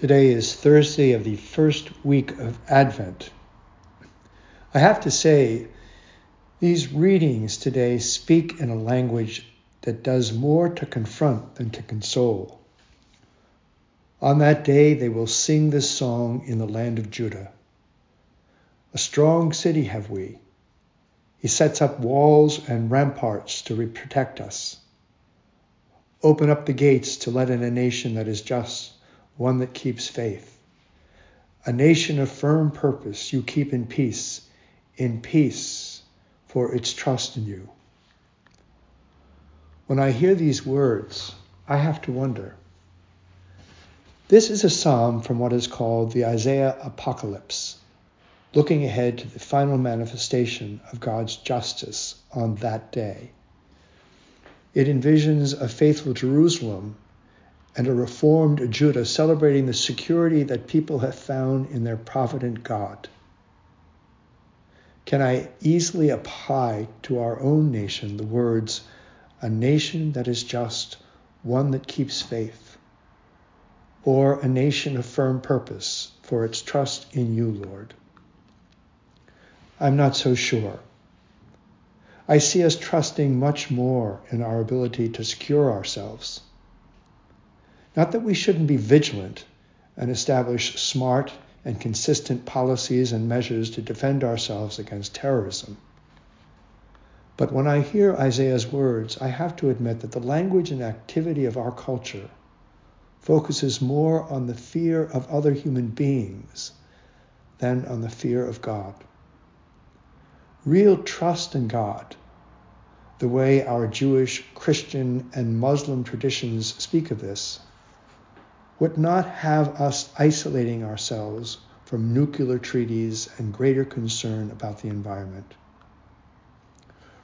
Today is Thursday of the first week of Advent. I have to say, these readings today speak in a language that does more to confront than to console. On that day, they will sing this song in the land of Judah. A strong city have we. He sets up walls and ramparts to protect us. Open up the gates to let in a nation that is just one that keeps faith. A nation of firm purpose you keep in peace, in peace for its trust in you. When I hear these words, I have to wonder. This is a psalm from what is called the Isaiah Apocalypse, looking ahead to the final manifestation of God's justice on that day. It envisions a faithful Jerusalem and a reformed Judah celebrating the security that people have found in their provident God. Can I easily apply to our own nation the words, a nation that is just, one that keeps faith, or a nation of firm purpose for its trust in you, Lord? I'm not so sure. I see us trusting much more in our ability to secure ourselves not that we shouldn't be vigilant and establish smart and consistent policies and measures to defend ourselves against terrorism. But when I hear Isaiah's words, I have to admit that the language and activity of our culture focuses more on the fear of other human beings than on the fear of God. Real trust in God, the way our Jewish, Christian, and Muslim traditions speak of this, would not have us isolating ourselves from nuclear treaties and greater concern about the environment.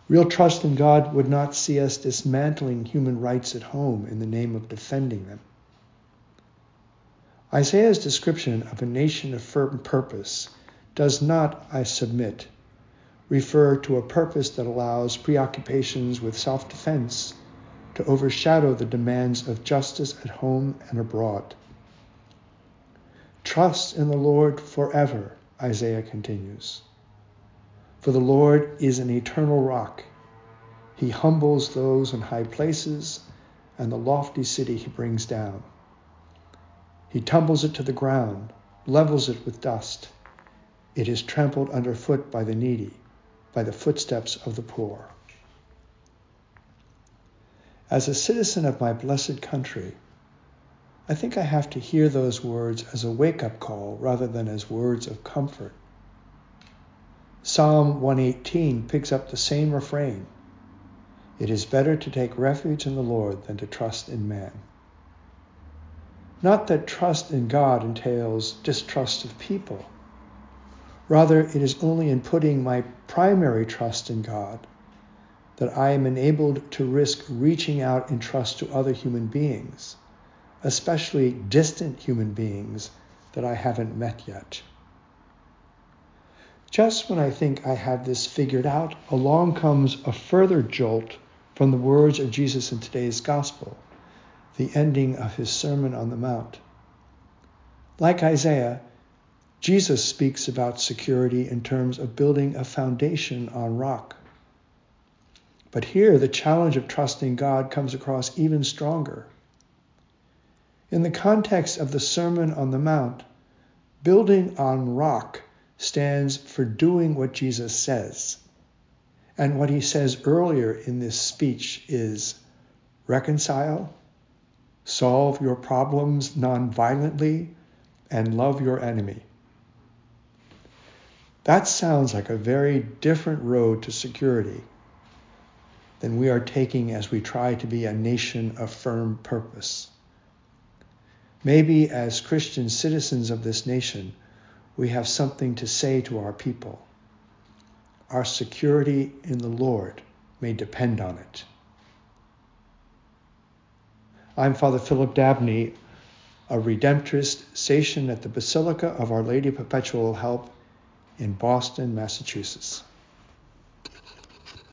Real trust in God would not see us dismantling human rights at home in the name of defending them. Isaiah's description of a nation of firm purpose does not, I submit, refer to a purpose that allows preoccupations with self defense to overshadow the demands of justice at home and abroad. Trust in the Lord forever, Isaiah continues. For the Lord is an eternal rock. He humbles those in high places, and the lofty city he brings down. He tumbles it to the ground, levels it with dust. It is trampled underfoot by the needy, by the footsteps of the poor. As a citizen of my blessed country, I think I have to hear those words as a wake up call rather than as words of comfort. Psalm 118 picks up the same refrain It is better to take refuge in the Lord than to trust in man. Not that trust in God entails distrust of people. Rather, it is only in putting my primary trust in God that I am enabled to risk reaching out in trust to other human beings, especially distant human beings that I haven't met yet. Just when I think I have this figured out, along comes a further jolt from the words of Jesus in today's gospel, the ending of his Sermon on the Mount. Like Isaiah, Jesus speaks about security in terms of building a foundation on rock. But here, the challenge of trusting God comes across even stronger. In the context of the Sermon on the Mount, building on rock stands for doing what Jesus says. And what he says earlier in this speech is reconcile, solve your problems nonviolently, and love your enemy. That sounds like a very different road to security than we are taking as we try to be a nation of firm purpose. Maybe as Christian citizens of this nation, we have something to say to our people. Our security in the Lord may depend on it. I'm Father Philip Dabney, a Redemptorist stationed at the Basilica of Our Lady Perpetual Help in Boston, Massachusetts.